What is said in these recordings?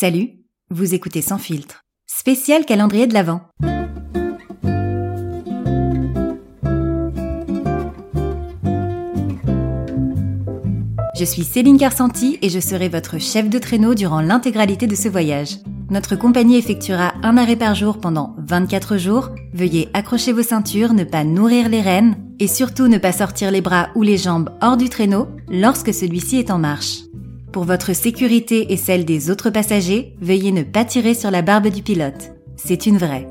Salut, vous écoutez Sans filtre. Spécial calendrier de l'Avent. Je suis Céline Carsanti et je serai votre chef de traîneau durant l'intégralité de ce voyage. Notre compagnie effectuera un arrêt par jour pendant 24 jours. Veuillez accrocher vos ceintures, ne pas nourrir les rênes et surtout ne pas sortir les bras ou les jambes hors du traîneau lorsque celui-ci est en marche. Pour votre sécurité et celle des autres passagers, veuillez ne pas tirer sur la barbe du pilote. C'est une vraie.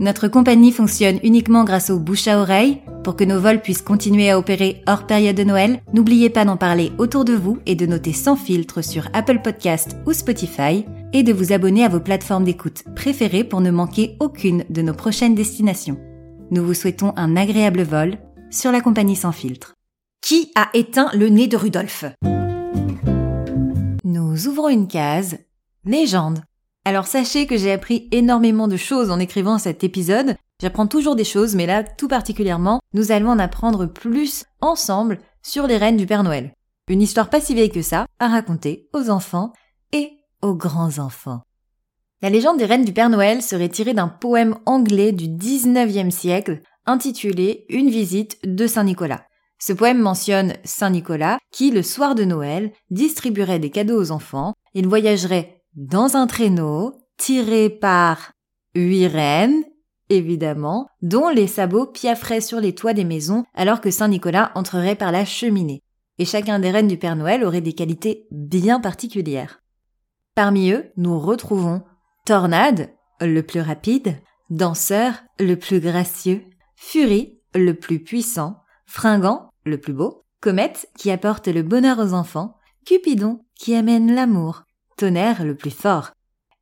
Notre compagnie fonctionne uniquement grâce aux bouche à oreille, pour que nos vols puissent continuer à opérer hors période de Noël, n'oubliez pas d'en parler autour de vous et de noter sans filtre sur Apple Podcast ou Spotify et de vous abonner à vos plateformes d'écoute préférées pour ne manquer aucune de nos prochaines destinations. Nous vous souhaitons un agréable vol sur la compagnie sans filtre. Qui a éteint le nez de Rudolf Nous ouvrons une case. Légende. Alors sachez que j'ai appris énormément de choses en écrivant cet épisode, J'apprends toujours des choses, mais là, tout particulièrement, nous allons en apprendre plus ensemble sur les reines du Père Noël. Une histoire pas si vieille que ça, à raconter aux enfants et aux grands-enfants. La légende des reines du Père Noël serait tirée d'un poème anglais du 19e siècle intitulé Une visite de Saint Nicolas. Ce poème mentionne Saint Nicolas qui, le soir de Noël, distribuerait des cadeaux aux enfants. Il voyagerait dans un traîneau tiré par huit reines évidemment, dont les sabots piafferaient sur les toits des maisons alors que Saint Nicolas entrerait par la cheminée. Et chacun des reines du Père Noël aurait des qualités bien particulières. Parmi eux, nous retrouvons Tornade, le plus rapide, Danseur, le plus gracieux, Furie, le plus puissant, Fringant, le plus beau, Comète, qui apporte le bonheur aux enfants, Cupidon, qui amène l'amour, Tonnerre, le plus fort,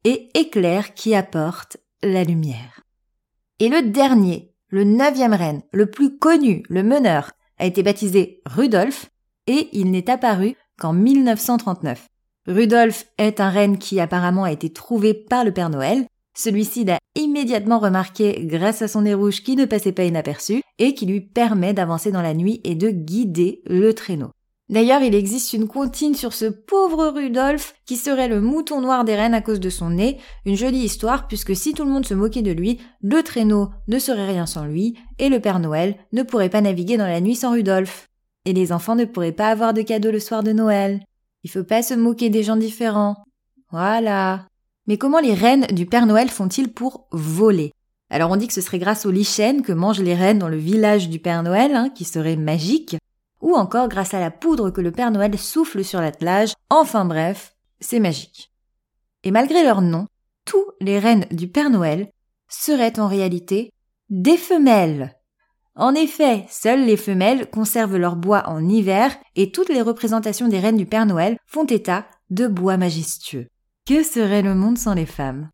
et Éclair, qui apporte la lumière. Et le dernier, le neuvième reine, le plus connu, le meneur, a été baptisé Rudolf et il n'est apparu qu'en 1939. Rudolf est un reine qui apparemment a été trouvé par le Père Noël. Celui-ci l'a immédiatement remarqué grâce à son nez rouge qui ne passait pas inaperçu et qui lui permet d'avancer dans la nuit et de guider le traîneau. D'ailleurs, il existe une comptine sur ce pauvre Rudolf qui serait le mouton noir des reines à cause de son nez, une jolie histoire puisque si tout le monde se moquait de lui, le traîneau ne serait rien sans lui et le Père Noël ne pourrait pas naviguer dans la nuit sans Rudolf. Et les enfants ne pourraient pas avoir de cadeaux le soir de Noël. Il faut pas se moquer des gens différents. Voilà. Mais comment les reines du Père Noël font-ils pour voler? Alors on dit que ce serait grâce aux lichens que mangent les reines dans le village du Père Noël, hein, qui serait magique ou encore grâce à la poudre que le Père Noël souffle sur l'attelage, enfin bref, c'est magique. Et malgré leur nom, tous les reines du Père Noël seraient en réalité des femelles. En effet, seules les femelles conservent leur bois en hiver et toutes les représentations des reines du Père Noël font état de bois majestueux. Que serait le monde sans les femmes?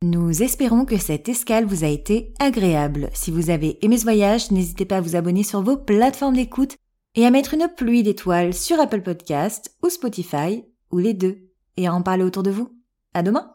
Nous espérons que cette escale vous a été agréable. Si vous avez aimé ce voyage, n'hésitez pas à vous abonner sur vos plateformes d'écoute et à mettre une pluie d'étoiles sur Apple Podcast ou Spotify ou les deux et à en parler autour de vous. À demain!